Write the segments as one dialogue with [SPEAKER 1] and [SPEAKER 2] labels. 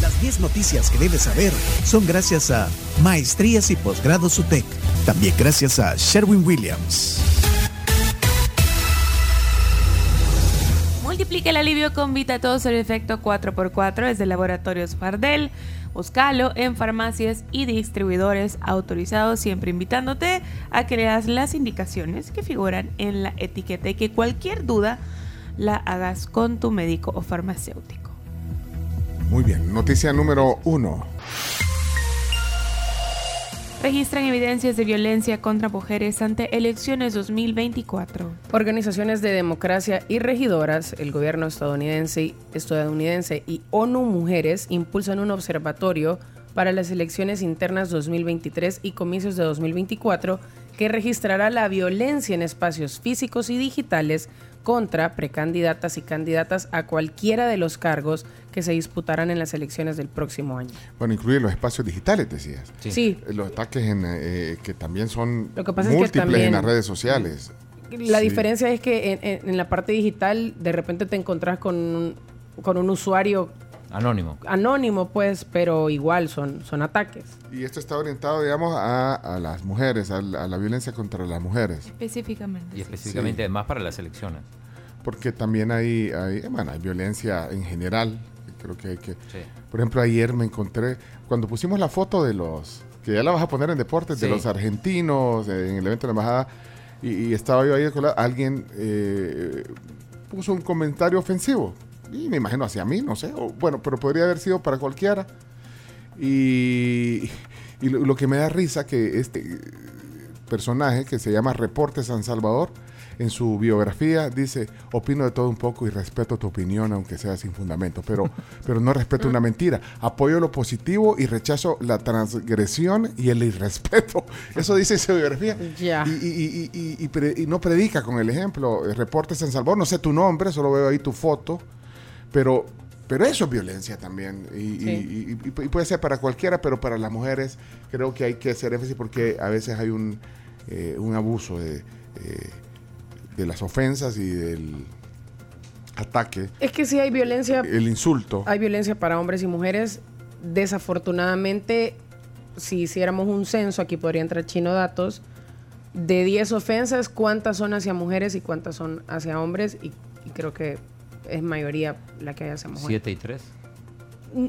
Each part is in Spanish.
[SPEAKER 1] Las 10 noticias que debes saber son gracias a Maestrías y Posgrados UTEC. También gracias a Sherwin Williams.
[SPEAKER 2] Multiplique el alivio con Vitatos el efecto 4x4 desde Laboratorios Fardel. Búscalo en farmacias y distribuidores autorizados, siempre invitándote a que leas las indicaciones que figuran en la etiqueta y que cualquier duda la hagas con tu médico o farmacéutico.
[SPEAKER 3] Muy bien, noticia número uno.
[SPEAKER 2] Registran evidencias de violencia contra mujeres ante elecciones 2024.
[SPEAKER 4] Organizaciones de democracia y regidoras, el gobierno estadounidense, estadounidense y ONU Mujeres impulsan un observatorio para las elecciones internas 2023 y comicios de 2024 que registrará la violencia en espacios físicos y digitales contra precandidatas y candidatas a cualquiera de los cargos que se disputarán en las elecciones del próximo año.
[SPEAKER 3] Bueno, incluye los espacios digitales, decías.
[SPEAKER 4] Sí.
[SPEAKER 3] Los ataques en, eh, que también son
[SPEAKER 4] Lo que pasa es que
[SPEAKER 3] múltiples en las redes sociales.
[SPEAKER 4] La
[SPEAKER 3] Sí.
[SPEAKER 4] diferencia es que en, en- en la parte digital de repente te encontrás con un, con un usuario
[SPEAKER 5] Anónimo.
[SPEAKER 4] anónimo, pues, pero igual son, son ataques.
[SPEAKER 3] Y esto está orientado, digamos, a, a las mujeres, a la, a la violencia contra las mujeres.
[SPEAKER 2] Específicamente.
[SPEAKER 5] Y
[SPEAKER 2] sí.
[SPEAKER 5] específicamente además para las elecciones.
[SPEAKER 3] Porque también hay, hay, bueno, hay violencia en general. Creo que hay que...
[SPEAKER 5] Sí.
[SPEAKER 3] Por ejemplo, ayer me encontré, cuando pusimos la foto de los, que ya la vas a poner en deportes, de
[SPEAKER 5] Sí.
[SPEAKER 3] los argentinos, eh, en el evento de la embajada, y, y estaba yo ahí, alguien eh, puso un comentario ofensivo. Y me imagino hacia mí, no sé. o- bueno, pero podría haber sido para cualquiera. Y, y lo, lo que me da risa que este personaje que se llama Reporte San Salvador, en su biografía dice, opino de todo un poco y respeto tu opinión aunque sea sin fundamento, pero, pero no respeto una mentira. Apoyo lo positivo y rechazo la transgresión y el irrespeto. Eso dice en su biografía.
[SPEAKER 4] Ya.
[SPEAKER 3] Y, y- y- y- no predica con el ejemplo. Eh, Reporte San Salvador, no sé tu nombre, solo veo ahí tu foto, pero, pero eso es violencia también. Y, y- y- y- y puede ser para cualquiera, pero para las mujeres creo que hay que hacer énfasis porque a veces hay un, eh, un abuso de, eh, de las ofensas y del ataque,
[SPEAKER 4] Es que sí hay violencia,
[SPEAKER 3] el insulto.
[SPEAKER 4] hay violencia para hombres y mujeres. Desafortunadamente, si hiciéramos un censo, aquí podría entrar Chino Datos, de 10 ofensas, ¿cuántas son hacia mujeres y cuántas son hacia hombres? Y, y creo que es mayoría la que mujeres.
[SPEAKER 5] 7 y 3.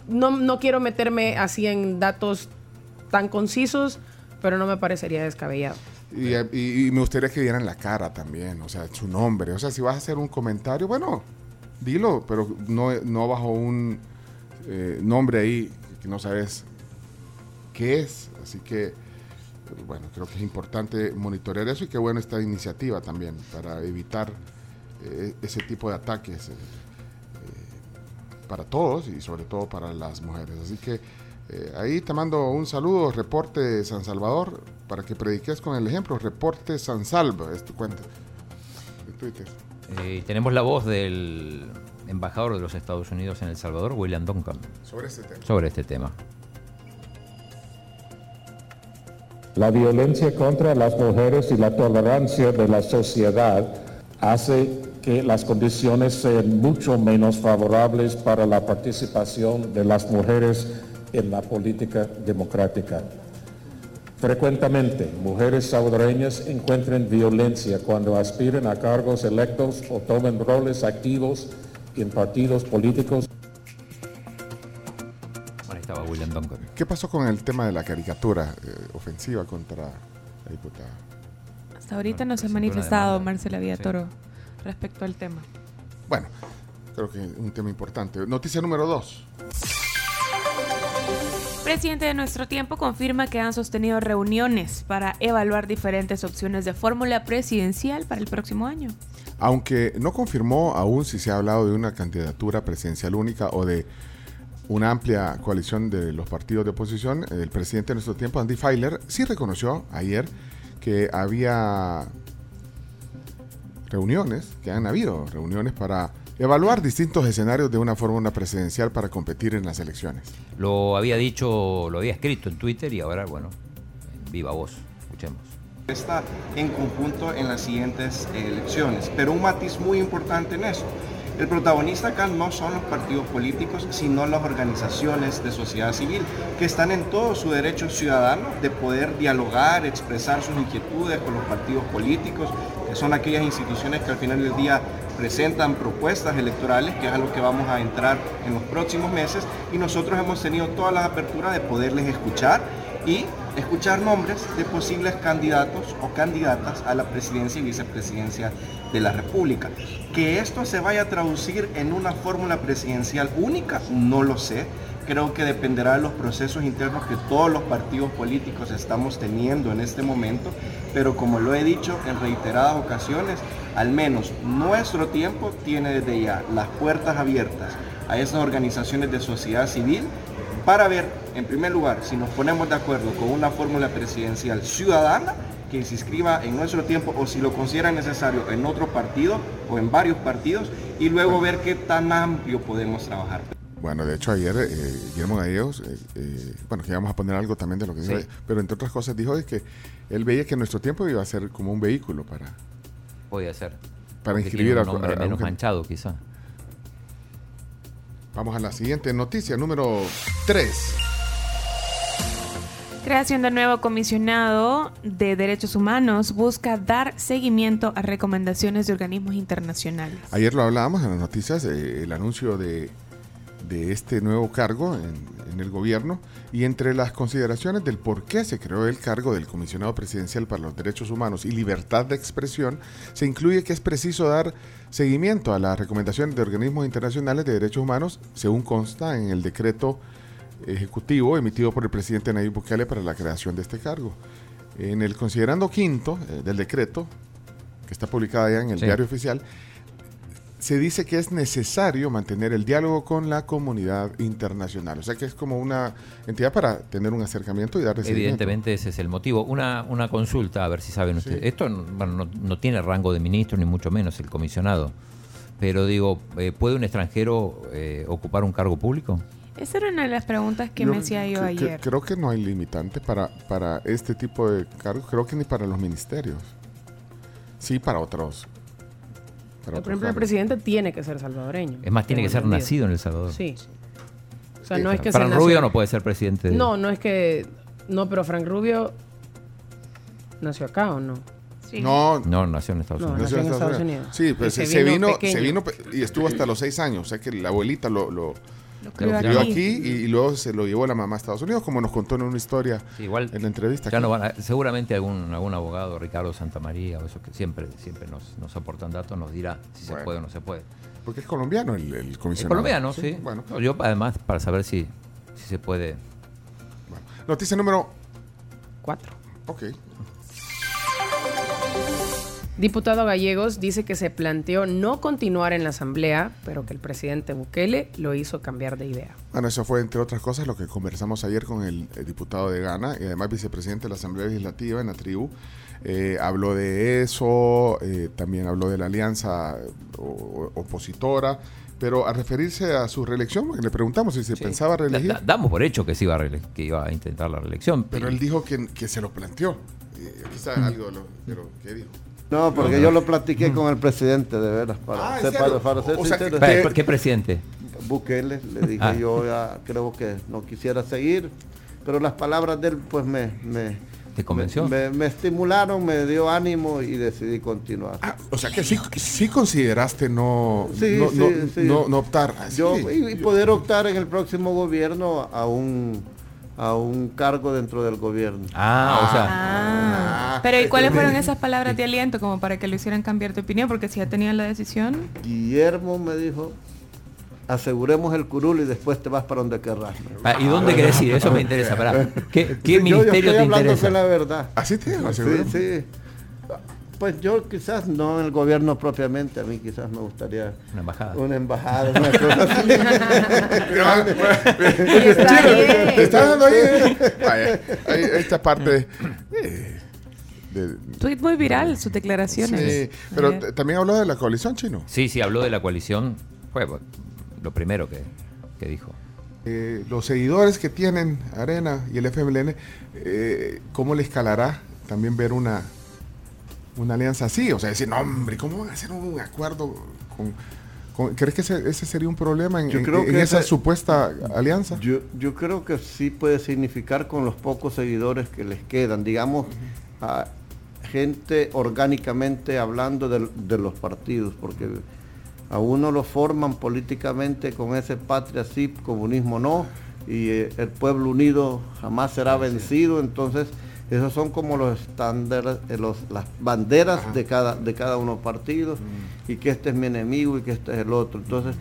[SPEAKER 4] No, no quiero meterme así en datos tan concisos, pero no me parecería descabellado.
[SPEAKER 3] Y, y- y me gustaría que dieran la cara también, o sea, su nombre. O sea, si vas a hacer un comentario, bueno, dilo, pero no, no bajo un eh, nombre ahí que no sabes qué es. Así que, bueno, creo que es importante monitorear eso y qué bueno esta iniciativa también para evitar eh, ese tipo de ataques eh, eh, para todos y sobre todo para las mujeres. Así que eh, ahí te mando un saludo, reporte de San Salvador, para que prediques con el ejemplo. Reporte San Salva, es tu cuenta de Twitter.
[SPEAKER 5] Eh, tenemos la voz del embajador de los Estados Unidos en El Salvador, William Duncan,
[SPEAKER 3] Sobre este tema.
[SPEAKER 5] sobre este tema.
[SPEAKER 6] La violencia contra las mujeres y la tolerancia de la sociedad hace que las condiciones sean mucho menos favorables para la participación de las mujeres en la política democrática. Frecuentemente, mujeres salvadoreñas encuentran violencia cuando aspiran a cargos electos o toman roles activos en partidos políticos
[SPEAKER 5] Bueno, ahí estaba William Duncan.
[SPEAKER 3] ¿Qué pasó con el tema de la caricatura eh, ofensiva contra la diputada?
[SPEAKER 2] Hasta ahorita no se ha manifestado. Marcela Villatoro respecto al tema.
[SPEAKER 3] Bueno, creo que es un tema importante. Noticia número dos.
[SPEAKER 2] Presidente de nuestro tiempo confirma que han sostenido reuniones para evaluar diferentes opciones de fórmula presidencial para el próximo año.
[SPEAKER 3] Aunque no confirmó aún si se ha hablado de una candidatura presidencial única o de una amplia coalición de los partidos de oposición, el presidente de nuestro tiempo, Andy Feiler, sí reconoció ayer que había reuniones, que han habido reuniones para evaluar distintos escenarios de una fórmula presidencial para competir en las elecciones.
[SPEAKER 5] Lo había dicho, lo había escrito en Twitter y ahora, bueno, en viva voz. Escuchemos.
[SPEAKER 7] está en conjunto en las siguientes elecciones. Pero un matiz muy importante en eso El protagonista acá no son los partidos políticos, sino las organizaciones de sociedad civil, que están en todo su derecho ciudadano de poder dialogar, expresar sus inquietudes con los partidos políticos, que son aquellas instituciones que al final del día presentan propuestas electorales, que es a lo que vamos a entrar en los próximos meses, y nosotros hemos tenido todas las aperturas de poderles escuchar y escuchar nombres de posibles candidatos o candidatas a la presidencia y vicepresidencia de la República. Que esto se vaya a traducir en una fórmula presidencial única, no lo sé. Creo que dependerá de los procesos internos que todos los partidos políticos estamos teniendo en este momento, pero como lo he dicho en reiteradas ocasiones, al menos nuestro tiempo tiene desde ya las puertas abiertas a esas organizaciones de sociedad civil para ver, en primer lugar, si nos ponemos de acuerdo con una fórmula presidencial ciudadana que se inscriba en nuestro tiempo o si lo consideran necesario en otro partido o en varios partidos y luego ver qué tan amplio podemos trabajar.
[SPEAKER 3] Bueno, de hecho ayer eh, Guillermo Gallegos, eh, eh, bueno, que íbamos a poner algo también de lo que dijo, pero entre otras cosas dijo que él veía que nuestro tiempo iba a ser como un vehículo para...
[SPEAKER 5] Podía ser.
[SPEAKER 3] Para inscribir
[SPEAKER 5] a, un hombre menos manchado quizá.
[SPEAKER 3] Vamos a la siguiente noticia, número 3.
[SPEAKER 2] Creación de nuevo comisionado de derechos humanos busca dar seguimiento a recomendaciones de organismos internacionales.
[SPEAKER 3] Ayer lo hablábamos en las noticias, eh, el anuncio de, de, este nuevo cargo en, en, el gobierno y entre las consideraciones del por qué se creó el cargo del comisionado presidencial para los derechos humanos y libertad de expresión, se incluye que es preciso dar seguimiento a las recomendaciones de organismos internacionales de derechos humanos, según consta en el decreto ejecutivo emitido por el presidente Nayib Bukele para la creación de este cargo. En el considerando quinto eh, del decreto, que está publicado ya en el diario oficial, se dice que es necesario mantener el diálogo con la comunidad internacional. O sea que es como una entidad para tener un acercamiento y dar
[SPEAKER 5] Evidentemente ese es el motivo. Una, una consulta, a ver si saben ustedes. Esto bueno, no, tiene rango de ministro, ni mucho menos el comisionado. Pero digo, eh, ¿puede un extranjero eh, ocupar un cargo público?
[SPEAKER 2] Esa era una de las preguntas que me hacía yo ayer.
[SPEAKER 3] creo que no hay limitante para, para este tipo de cargos, creo que ni para los ministerios. Sí, para otros
[SPEAKER 4] por ejemplo, el presidente tiene que ser salvadoreño.
[SPEAKER 5] Es más, tiene que ser nacido en El Salvador.
[SPEAKER 4] Sí. O sea, no es que
[SPEAKER 5] Frank Rubio no puede ser presidente.
[SPEAKER 4] No, no es que. No, pero Frank Rubio nació acá o no.
[SPEAKER 5] Sí. No, no, nació en Estados Unidos.
[SPEAKER 4] nació en Estados Unidos.
[SPEAKER 3] Sí, pues se, vino, se vino y estuvo hasta los seis años. O sea que la abuelita lo, lo lo aquí, y, luego se lo llevó la mamá a Estados Unidos, como nos contó en una historia igual, en la entrevista.
[SPEAKER 5] Ya no van seguramente algún, algún abogado, Ricardo Santamaría, o eso que siempre, siempre nos, nos aportan datos, nos dirá si se puede o no se puede.
[SPEAKER 3] Porque es colombiano el, el comisionado. Es
[SPEAKER 5] colombiano, sí. Bueno. Yo además para saber si, si se puede.
[SPEAKER 3] Noticia número
[SPEAKER 4] 4.
[SPEAKER 3] Ok.
[SPEAKER 4] Diputado Gallegos dice que se planteó no continuar en la Asamblea, pero que el presidente Bukele lo hizo cambiar de idea.
[SPEAKER 3] Bueno, eso fue, entre otras cosas, lo que conversamos ayer con el, diputado de Ghana y además vicepresidente de la Asamblea Legislativa en la tribu. Eh, habló de eso, eh, también habló de la alianza opositora, pero a referirse a su reelección, le preguntamos si se pensaba reelegir.
[SPEAKER 5] damos por hecho que, se iba a que iba a intentar la reelección.
[SPEAKER 3] Pero él dijo que, se lo planteó. Eh, quizá algo de lo que dijo.
[SPEAKER 8] No, porque yo lo platiqué con el presidente, de veras, para,
[SPEAKER 5] ah, ¿Qué presidente?
[SPEAKER 8] Bukele, le dije ah. yo ya creo que no quisiera seguir, pero las palabras de él pues me... me
[SPEAKER 5] ¿Te convenció?
[SPEAKER 8] Me, estimularon, me dio ánimo y decidí continuar.
[SPEAKER 3] Ah, o sea que sí, sí consideraste no, no, optar.
[SPEAKER 8] Yo, y, poder optar en el próximo gobierno a un a un cargo dentro del gobierno.
[SPEAKER 5] Ah, o sea.
[SPEAKER 2] Ah. pero ¿y cuáles fueron esas palabras de aliento como para que lo hicieran cambiar de opinión? Porque si ya tenían la decisión.
[SPEAKER 8] Guillermo me dijo, aseguremos el curul y después te vas para donde querrás.
[SPEAKER 5] Ah, ¿Y dónde querés ir? Eso me interesa. ¿Qué, qué ministerio
[SPEAKER 8] yo,
[SPEAKER 5] te
[SPEAKER 8] interesa? la verdad.
[SPEAKER 3] ¿Así te
[SPEAKER 8] Sí, sí. Pues yo quizás no en el gobierno propiamente, a mí quizás me gustaría
[SPEAKER 5] una embajada.
[SPEAKER 8] Una embajada, una
[SPEAKER 3] Te está dando ahí, ahí esta parte eh,
[SPEAKER 2] de, Tweet muy viral, sus declaraciones.
[SPEAKER 3] Sí, pero también habló de la coalición chino.
[SPEAKER 5] Sí, sí, habló de la coalición. Fue lo primero que, que dijo.
[SPEAKER 3] Eh, los seguidores que tienen Arena y el FMLN, eh, ¿cómo le escalará también ver una una alianza así. O sea, decir, no, hombre, ¿cómo van a hacer un acuerdo con, ¿Crees que ese, sería un problema en,
[SPEAKER 8] yo creo que
[SPEAKER 3] esa supuesta alianza?
[SPEAKER 8] Yo, yo creo que sí puede significar con los pocos seguidores que les quedan, digamos, a gente orgánicamente hablando de, los partidos, porque a uno lo forman políticamente con ese patria sí, comunismo no, y eh, el pueblo unido jamás será vencido, entonces esos son como los estándares, eh, las banderas de cada, de cada uno de los partidos, mm. y que este es mi enemigo y que este es el otro. Entonces,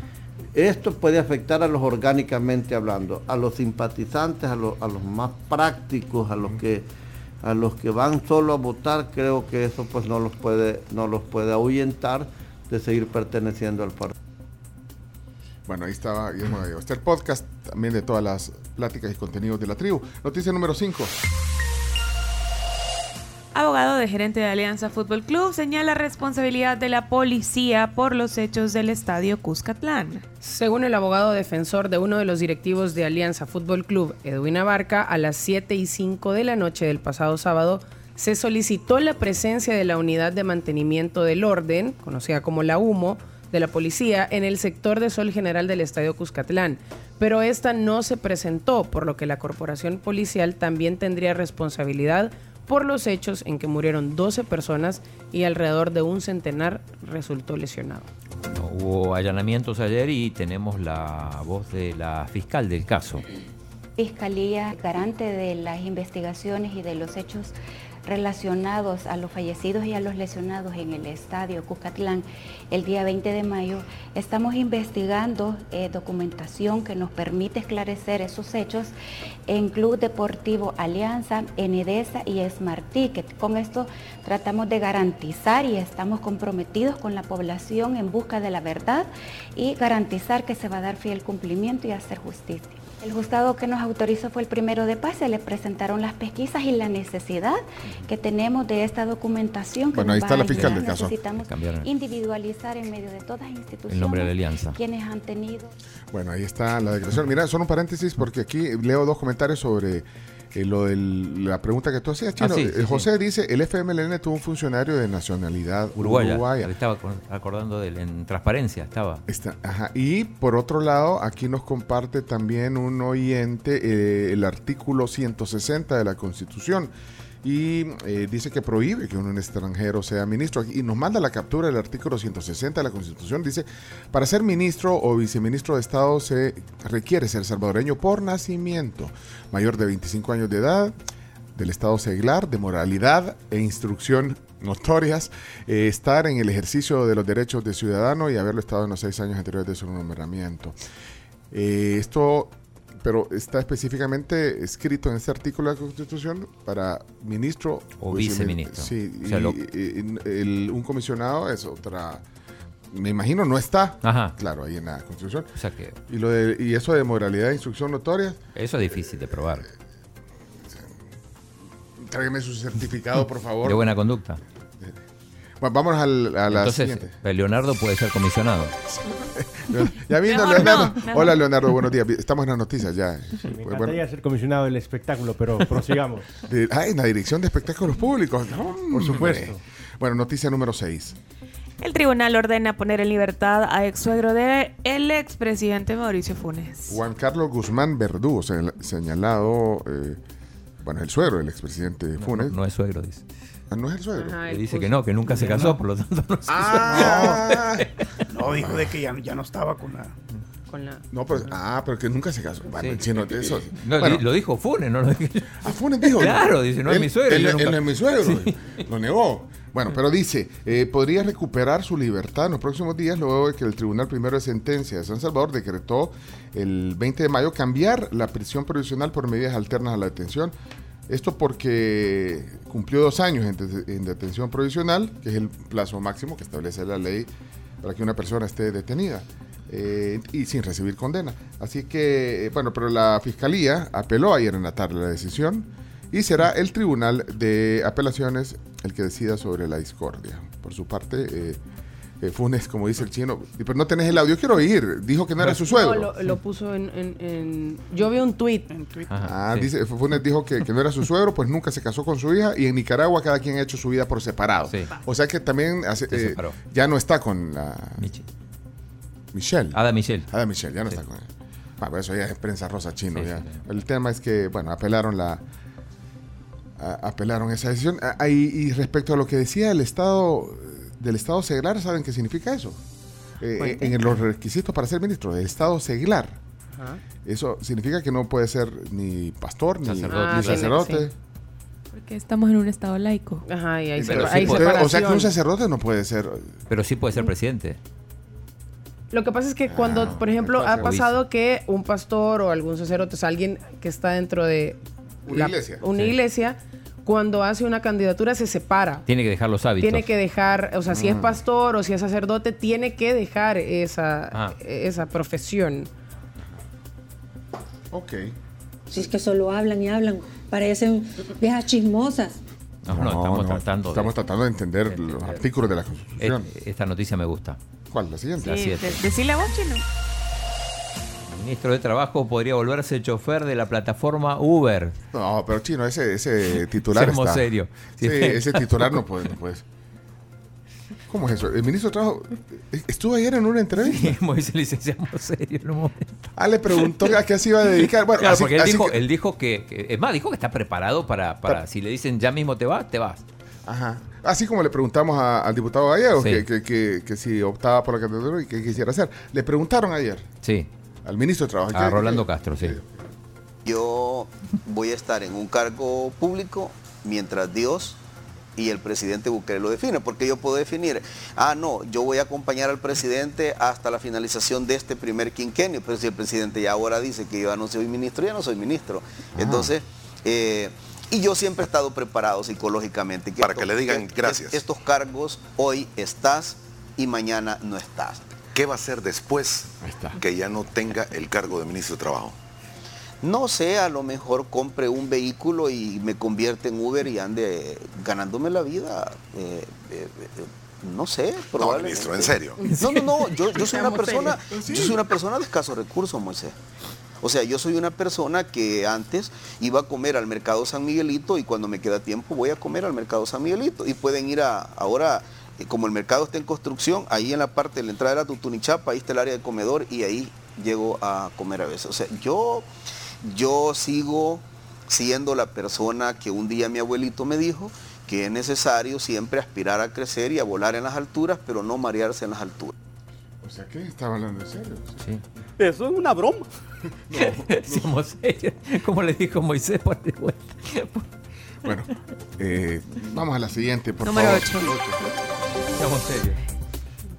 [SPEAKER 8] esto puede afectar a los orgánicamente hablando, a los simpatizantes, a, los, a los más prácticos, a los que a los que van solo a votar, creo que eso pues no los puede, no los puede ahuyentar de seguir perteneciendo al partido.
[SPEAKER 3] Bueno, ahí estaba Guillermo Este el podcast también de todas las pláticas y contenidos de la tribu. Noticia número 5.
[SPEAKER 2] Abogado de gerente de Alianza Fútbol Club señala responsabilidad de la policía por los hechos del estadio Cuscatlán.
[SPEAKER 4] Según el abogado defensor de uno de los directivos de Alianza Fútbol Club, Edwin Abarca, a las 7 y 5 de la noche del pasado sábado se solicitó la presencia de la unidad de mantenimiento del orden, conocida como la UMO, de la policía en el sector de Sol General del Estadio Cuscatlán, pero esta no se presentó, por lo que la corporación policial también tendría responsabilidad por los hechos en que murieron 12 personas y alrededor de un centenar resultó lesionado.
[SPEAKER 5] hubo allanamientos ayer y tenemos la voz de la fiscal del caso.
[SPEAKER 9] Fiscalía garante de las investigaciones y de los hechos relacionados a los fallecidos y a los lesionados en el estadio Cuscatlán el día 20 de mayo, estamos investigando eh, documentación que nos permite esclarecer esos hechos en Club Deportivo Alianza, Enedesa y Smart Ticket. Con esto tratamos de garantizar y estamos comprometidos con la población en busca de la verdad y garantizar que se va a dar fiel cumplimiento y hacer justicia. El juzgado que nos autorizó fue el primero de paz, se le presentaron las pesquisas y la necesidad que tenemos de esta documentación. Que
[SPEAKER 3] bueno, ahí está la fiscal del caso.
[SPEAKER 9] Necesitamos individualizar en medio de todas las instituciones.
[SPEAKER 5] El nombre de la alianza.
[SPEAKER 9] Quienes han tenido.
[SPEAKER 3] Bueno, ahí está la declaración. Mira, son un paréntesis porque aquí leo dos comentarios sobre eh, lo de la pregunta que tú hacías, Chino. Ah, eh, José dice, el FMLN tuvo un funcionario de nacionalidad uruguaya.
[SPEAKER 5] estaba acordando de él, en transparencia estaba.
[SPEAKER 3] Está, Y por otro lado, aquí nos comparte también un oyente eh, el artículo 160 de la Constitución y eh, dice que prohíbe que un extranjero sea ministro. Y nos manda la captura del artículo 160 de la Constitución. Dice, para ser ministro o viceministro de Estado se requiere ser salvadoreño por nacimiento, mayor de 25 años de edad, del Estado seglar, de moralidad e instrucción notorias, eh, estar en el ejercicio de los derechos de ciudadano y haberlo estado en los seis años anteriores de su nombramiento. Eh, esto pero está específicamente escrito en ese artículo de la Constitución para ministro
[SPEAKER 5] o viceministro.
[SPEAKER 3] Sí, y, un comisionado es otra. Me imagino no está, claro, ahí en la Constitución.
[SPEAKER 5] O sea que,
[SPEAKER 3] y, lo de, y eso de moralidad e instrucción notoria.
[SPEAKER 5] Eso es difícil de probar.
[SPEAKER 3] Tráigame su certificado, por favor.
[SPEAKER 5] De buena conducta.
[SPEAKER 3] Bueno, vamos a la siguiente.
[SPEAKER 5] Leonardo puede ser comisionado.
[SPEAKER 3] ya vino Leonardo. Hola Leonardo, buenos días. Estamos en las noticias ya.
[SPEAKER 10] me encantaría ser comisionado del espectáculo, pero prosigamos.
[SPEAKER 3] ah, en la dirección de espectáculos públicos.
[SPEAKER 10] Por supuesto.
[SPEAKER 3] Bueno, noticia número 6.
[SPEAKER 2] El tribunal ordena poner en libertad a ex suegro de el expresidente Mauricio Funes.
[SPEAKER 3] Juan Carlos Guzmán Verdú, señalado, eh, bueno, el suegro del expresidente Funes.
[SPEAKER 5] no es suegro, dice.
[SPEAKER 3] Ah, no es el suegro.
[SPEAKER 5] dice que no, que nunca se casó, por lo tanto no
[SPEAKER 10] ah. No, dijo de que ya, ya no estaba con la...
[SPEAKER 3] Con la... No, pero, ah, pero que nunca se casó. Bueno, chino, eso,
[SPEAKER 5] no, lo dijo Funes, no lo dije
[SPEAKER 3] Ah, Funes dijo.
[SPEAKER 5] Claro, dice, no es mi suegro.
[SPEAKER 3] Él, es mi suegro. Lo negó. Bueno, pero dice, eh, podría recuperar su libertad en los próximos días luego de que el Tribunal Primero de Sentencia de San Salvador decretó el 20 de mayo cambiar la prisión provisional por medidas alternas a la detención esto porque cumplió dos años en, detención provisional, que es el plazo máximo que establece la ley para que una persona esté detenida eh, y sin recibir condena. Así que, eh, bueno, pero la Fiscalía apeló ayer en la tarde la decisión y será el Tribunal de Apelaciones el que decida sobre la discordia. Por su parte, eh, eh, Funes, como dice el chino, pero no tenés el audio, quiero oír. Dijo que no era su suegro.
[SPEAKER 4] No, lo, puso en, Yo vi un tweet.
[SPEAKER 3] ah, dice, Funes dijo que, no era su suegro, pues nunca se casó con su hija y en Nicaragua cada quien ha hecho su vida por separado. O sea que también eh, ya no está con la... Michelle.
[SPEAKER 5] Ada Michelle.
[SPEAKER 3] Ada Michelle, ya no está con él. Ah, pues eso ya es prensa rosa chino.
[SPEAKER 5] Sí,
[SPEAKER 3] ya.
[SPEAKER 5] sí, sí.
[SPEAKER 3] El tema es que, bueno, apelaron la a- apelaron esa decisión. Ah, y, y respecto a lo que decía el Estado del Estado seglar, ¿saben qué significa eso? Eh,
[SPEAKER 4] Cuente.
[SPEAKER 3] en los requisitos para ser ministro, del Estado seglar.
[SPEAKER 4] Ajá.
[SPEAKER 3] Eso significa que no puede ser ni pastor, ni
[SPEAKER 5] Sacerdote.
[SPEAKER 4] Ah, tiene-
[SPEAKER 3] sacerdote.
[SPEAKER 4] sí.
[SPEAKER 2] Porque estamos en un estado laico.
[SPEAKER 4] Ajá, y hay,
[SPEAKER 5] Pero
[SPEAKER 4] separa-
[SPEAKER 5] sí
[SPEAKER 4] hay
[SPEAKER 5] puede-
[SPEAKER 3] Usted- o sea que un sacerdote no puede ser.
[SPEAKER 5] Pero sí puede ser presidente.
[SPEAKER 4] Lo que pasa es que cuando,
[SPEAKER 3] Ah,
[SPEAKER 4] por ejemplo, ha pasado que un pastor o algún sacerdote, o sea, alguien que está dentro de
[SPEAKER 3] Una iglesia.
[SPEAKER 4] una
[SPEAKER 5] Sí.
[SPEAKER 4] iglesia, cuando hace una candidatura se separa.
[SPEAKER 5] Tiene que dejar los hábitos.
[SPEAKER 4] Tiene que dejar, o sea, si es pastor o si es sacerdote, tiene que dejar esa,
[SPEAKER 5] Ah.
[SPEAKER 4] esa profesión.
[SPEAKER 3] Ok.
[SPEAKER 11] Si es que solo hablan y hablan, parecen viejas chismosas.
[SPEAKER 5] No, no, estamos tratando de-
[SPEAKER 3] Estamos tratando de entender
[SPEAKER 5] de-
[SPEAKER 3] los artículos de la
[SPEAKER 5] Eh,
[SPEAKER 3] Constitución.
[SPEAKER 5] Esta noticia me gusta.
[SPEAKER 3] ¿Cuál? La siguiente.
[SPEAKER 5] La
[SPEAKER 2] Sí,
[SPEAKER 5] siete.
[SPEAKER 2] de- decile a vos, chino.
[SPEAKER 5] Ministro de Trabajo podría volverse chofer de la plataforma Uber.
[SPEAKER 3] No, pero chino, ese, ese titular
[SPEAKER 5] Seamos
[SPEAKER 3] está.
[SPEAKER 5] serios.
[SPEAKER 3] Sí, ese titular no puede, no puede. ¿Cómo es eso? El ministro de Trabajo estuvo ayer en una entrevista.
[SPEAKER 5] Y Moisés seamos serios en un momento.
[SPEAKER 3] Ah, le preguntó a qué se iba a dedicar. Bueno,
[SPEAKER 5] Claro,
[SPEAKER 3] así-
[SPEAKER 5] porque él
[SPEAKER 3] así
[SPEAKER 5] dijo,
[SPEAKER 3] que-
[SPEAKER 5] él dijo que, es más, dijo que está preparado para, para,
[SPEAKER 3] Para-
[SPEAKER 5] si le dicen ya mismo te vas, te vas.
[SPEAKER 3] Ajá. Así como le preguntamos a- al diputado Gallego
[SPEAKER 5] Sí.
[SPEAKER 3] que- que si optaba por la candidatura y qué quisiera hacer. Le preguntaron ayer
[SPEAKER 5] Sí,
[SPEAKER 3] al ministro de Trabajo.
[SPEAKER 5] a
[SPEAKER 3] ¿qué-
[SPEAKER 5] Rolando Castro, sí.
[SPEAKER 12] Yo voy a estar en un cargo público mientras Dios y el presidente Bukele lo define, porque yo puedo definir, ah, no, yo voy a acompañar al presidente hasta la finalización de este primer quinquenio, pero si el presidente ya ahora dice que yo no soy ministro, ya no soy ministro. Entonces, eh, y yo siempre he estado preparado psicológicamente.
[SPEAKER 13] Para que le digan
[SPEAKER 12] que
[SPEAKER 13] gracias.
[SPEAKER 12] Estos cargos, hoy estás y mañana no estás.
[SPEAKER 13] ¿Qué va a hacer después que ya no tenga el cargo de ministro de Trabajo?
[SPEAKER 12] No sé, a lo mejor compre un vehículo y me convierte en Uber y ande ganándome la vida. eh, eh, eh, no sé,
[SPEAKER 13] No,
[SPEAKER 12] probablemente.
[SPEAKER 13] ministro, en serio.
[SPEAKER 12] No, no, no, yo, yo soy una persona, yo soy una persona de escasos recursos, Moisés. O sea, yo soy una persona que antes iba a comer al mercado San Miguelito y cuando me queda tiempo voy a comer al mercado San Miguelito. Y pueden ir a, ahora, como el mercado está en construcción, ahí en la parte de la entrada de la Tutunichapa, ahí está el área de comedor y ahí llego a comer a veces. O sea, yo, yo sigo siendo la persona que un día mi abuelito me dijo que es necesario siempre aspirar a crecer y a volar en las alturas, pero no marearse en las alturas.
[SPEAKER 3] O sea, ¿qué? Estaba hablando en serio.
[SPEAKER 5] sí.
[SPEAKER 10] Eso es una broma.
[SPEAKER 5] Serios. Como le dijo Moisés por de vuelta.
[SPEAKER 3] Bueno, eh, vamos a la siguiente, por
[SPEAKER 2] Número
[SPEAKER 3] favor.
[SPEAKER 2] 8.
[SPEAKER 5] Seamos serios.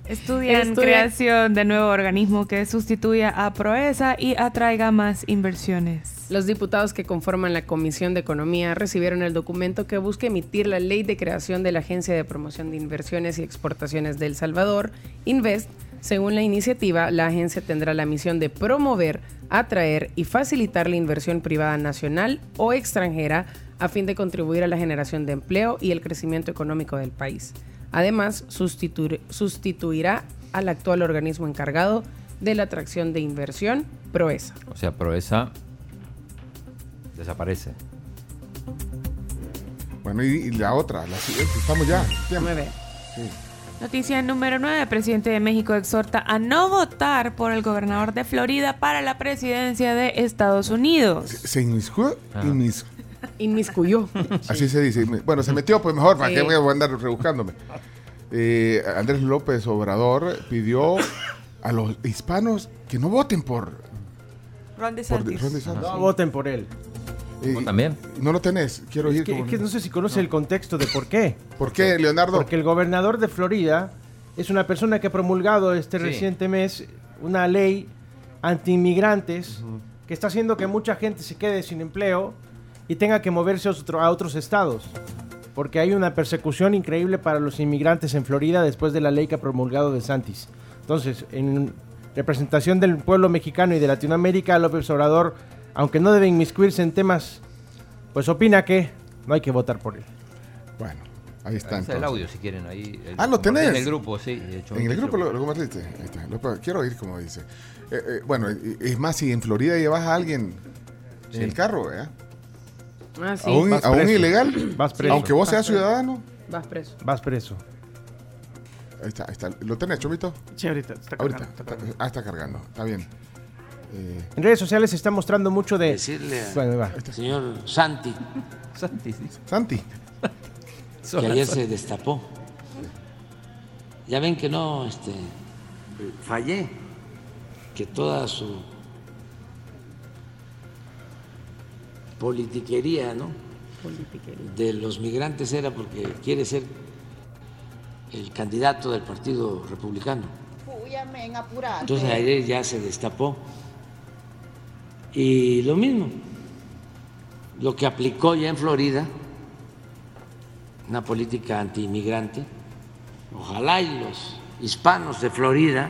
[SPEAKER 2] Estudian
[SPEAKER 4] Estudia-
[SPEAKER 2] creación de nuevo organismo que sustituya a Proesa y atraiga más inversiones.
[SPEAKER 4] Los diputados que conforman la Comisión de Economía recibieron el documento que busca emitir la ley de creación de la Agencia de Promoción de Inversiones y Exportaciones de El Salvador, Invest. Según la iniciativa, la agencia tendrá la misión de promover, atraer y facilitar la inversión privada nacional o extranjera a fin de contribuir a la generación de empleo y el crecimiento económico del país. Además, sustitu- sustituirá al actual organismo encargado de la atracción de inversión, Proesa.
[SPEAKER 5] O sea, Proesa desaparece.
[SPEAKER 3] Bueno, y, y la otra, la siguiente, estamos ya. Tiempo.
[SPEAKER 4] Nueve.
[SPEAKER 2] Noticia número 9. Presidente de México exhorta a no votar por el gobernador de Florida para la presidencia de Estados Unidos.
[SPEAKER 3] Se inmiscuyó,
[SPEAKER 5] Ah.
[SPEAKER 3] inmis-
[SPEAKER 4] Inmiscuyó.
[SPEAKER 3] así se dice. Bueno, se metió, pues mejor, ¿para
[SPEAKER 4] Sí.
[SPEAKER 3] qué voy a andar rebuscándome? Eh, Andrés López Obrador pidió a los hispanos que no voten por,
[SPEAKER 2] Ron
[SPEAKER 3] por
[SPEAKER 2] DeSantis.
[SPEAKER 3] Ron DeSantis.
[SPEAKER 10] No voten por él.
[SPEAKER 3] Eh,
[SPEAKER 5] ¿Vos también?
[SPEAKER 3] No lo tenés, quiero
[SPEAKER 10] Es
[SPEAKER 3] ir.
[SPEAKER 10] que,
[SPEAKER 3] como-
[SPEAKER 10] es que no sé si conoce el contexto de por qué.
[SPEAKER 3] ¿Por qué, Leonardo?
[SPEAKER 10] Porque el gobernador de Florida es una persona que ha promulgado este
[SPEAKER 5] Sí.
[SPEAKER 10] reciente mes una ley anti-inmigrantes que está haciendo que mucha gente se quede sin empleo y tenga que moverse a, otro- a otros estados. Porque hay una persecución increíble para los inmigrantes en Florida después de la ley que ha promulgado de Santis. Entonces, en representación del pueblo mexicano y de Latinoamérica, López Obrador, aunque no debe inmiscuirse en temas, pues opina que no hay que votar por él.
[SPEAKER 3] Bueno, ahí está.
[SPEAKER 5] Ahí está el
[SPEAKER 3] entonces.
[SPEAKER 5] audio si quieren. Ahí, el-
[SPEAKER 3] Ah, ¿lo tenés?
[SPEAKER 5] En el grupo, sí. he hecho
[SPEAKER 3] En el grupo lo, lo compartiste. Ahí está. Lo- quiero oír como dice. Eh, eh, bueno, es más, si en Florida llevas a alguien en el carro, ¿eh?
[SPEAKER 4] Ah, sí.
[SPEAKER 3] a un,
[SPEAKER 10] vas
[SPEAKER 3] a un
[SPEAKER 10] preso.
[SPEAKER 3] ilegal,
[SPEAKER 10] Vas preso.
[SPEAKER 3] aunque vos
[SPEAKER 4] Vas
[SPEAKER 3] seas
[SPEAKER 4] preso.
[SPEAKER 3] ciudadano,
[SPEAKER 4] Vas preso.
[SPEAKER 10] Vas preso.
[SPEAKER 3] Ahí está, ahí está. ¿Lo tenés, Chomito?
[SPEAKER 10] Sí, ahorita está
[SPEAKER 3] Ahorita.
[SPEAKER 10] cargando, está cargando.
[SPEAKER 3] Ah, está cargando. Está bien. Eh,
[SPEAKER 10] En redes sociales se está mostrando mucho de...
[SPEAKER 14] Decirle a-
[SPEAKER 10] Bueno, va.
[SPEAKER 14] Señor Santi,
[SPEAKER 5] Santi, sí.
[SPEAKER 3] Santi.
[SPEAKER 14] que ayer se destapó. Ya ven que no, este, fallé, que toda su politiquería, ¿no? De los migrantes era porque quiere ser el candidato del Partido Republicano. Entonces ayer ya se destapó. Y lo mismo, lo que aplicó ya en Florida, una política antiinmigrante, ojalá y los hispanos de Florida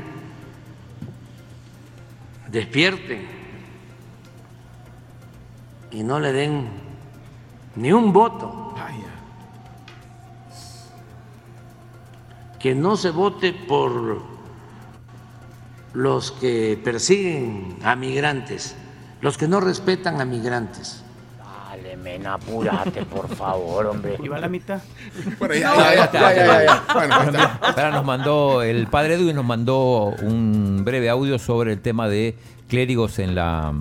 [SPEAKER 14] despierten y no le den ni un voto. Que no se vote por los que persiguen a migrantes, los que no respetan a migrantes.
[SPEAKER 15] Dale, men, apúrate, por favor, hombre.
[SPEAKER 10] ¿Y va la mitad?
[SPEAKER 3] Bueno,
[SPEAKER 5] No, ya está, ya, ya. Ahora nos mandó, el padre Edwin nos mandó un breve audio sobre el tema de clérigos en la,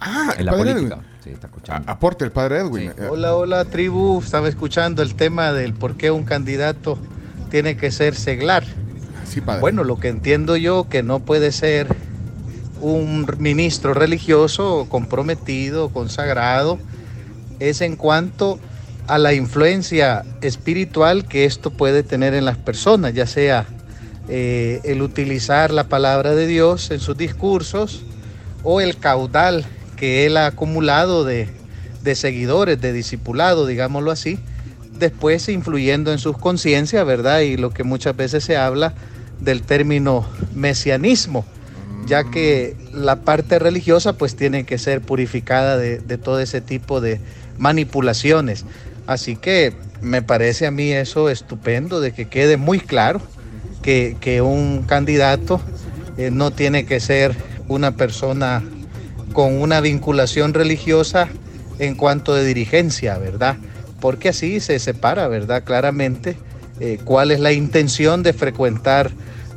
[SPEAKER 3] Ah,
[SPEAKER 5] en la política.
[SPEAKER 3] Edwin.
[SPEAKER 5] Sí, está escuchando.
[SPEAKER 3] Aporte el padre Edwin.
[SPEAKER 16] Hola, hola tribu, estaba escuchando el tema del por qué un candidato tiene que ser seglar.
[SPEAKER 3] Sí, padre.
[SPEAKER 16] Bueno, lo que entiendo yo que no puede ser un ministro religioso comprometido, consagrado, es en cuanto a la influencia espiritual que esto puede tener en las personas, ya sea eh, el utilizar la palabra de Dios en sus discursos o el caudal que él ha acumulado de, de seguidores, de discipulado, digámoslo así, después influyendo en sus conciencias, ¿verdad? Y lo que muchas veces se habla del término mesianismo, ya que la parte religiosa pues tiene que ser purificada de, de todo ese tipo de manipulaciones. Así que me parece a mí eso estupendo, de que quede muy claro que, que un candidato eh, no tiene que ser una persona con una vinculación religiosa en cuanto de dirigencia, ¿verdad? Porque así se separa, ¿verdad? Claramente eh, cuál es la intención de frecuentar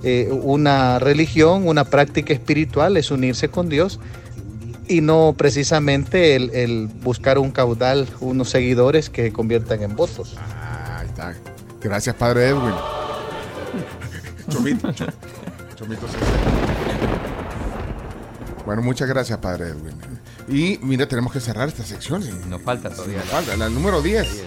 [SPEAKER 16] eh, una religión, una práctica espiritual, es unirse con Dios y no precisamente el, el buscar un caudal, unos seguidores que conviertan en votos.
[SPEAKER 3] Ahí está. Gracias, padre Edwin. Chomito. Chom- Chomito sí. Bueno, muchas gracias, padre Edwin. Y mira, tenemos que cerrar esta sección.
[SPEAKER 5] Nos falta todavía.
[SPEAKER 3] Nos falta, la número 10.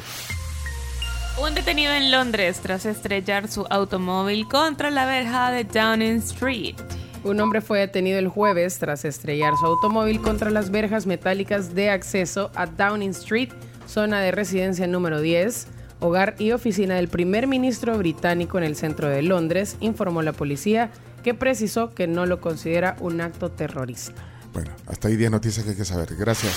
[SPEAKER 2] Un detenido en Londres tras estrellar su automóvil contra la verja de Downing Street.
[SPEAKER 4] Un hombre fue detenido el jueves tras estrellar su automóvil contra las verjas metálicas de acceso a Downing Street, zona de residencia número 10, hogar y oficina del primer ministro británico en el centro de Londres, informó la policía, que precisó que no lo considera un acto terrorista.
[SPEAKER 3] Bueno, hasta ahí 10 noticias que hay que saber. Gracias.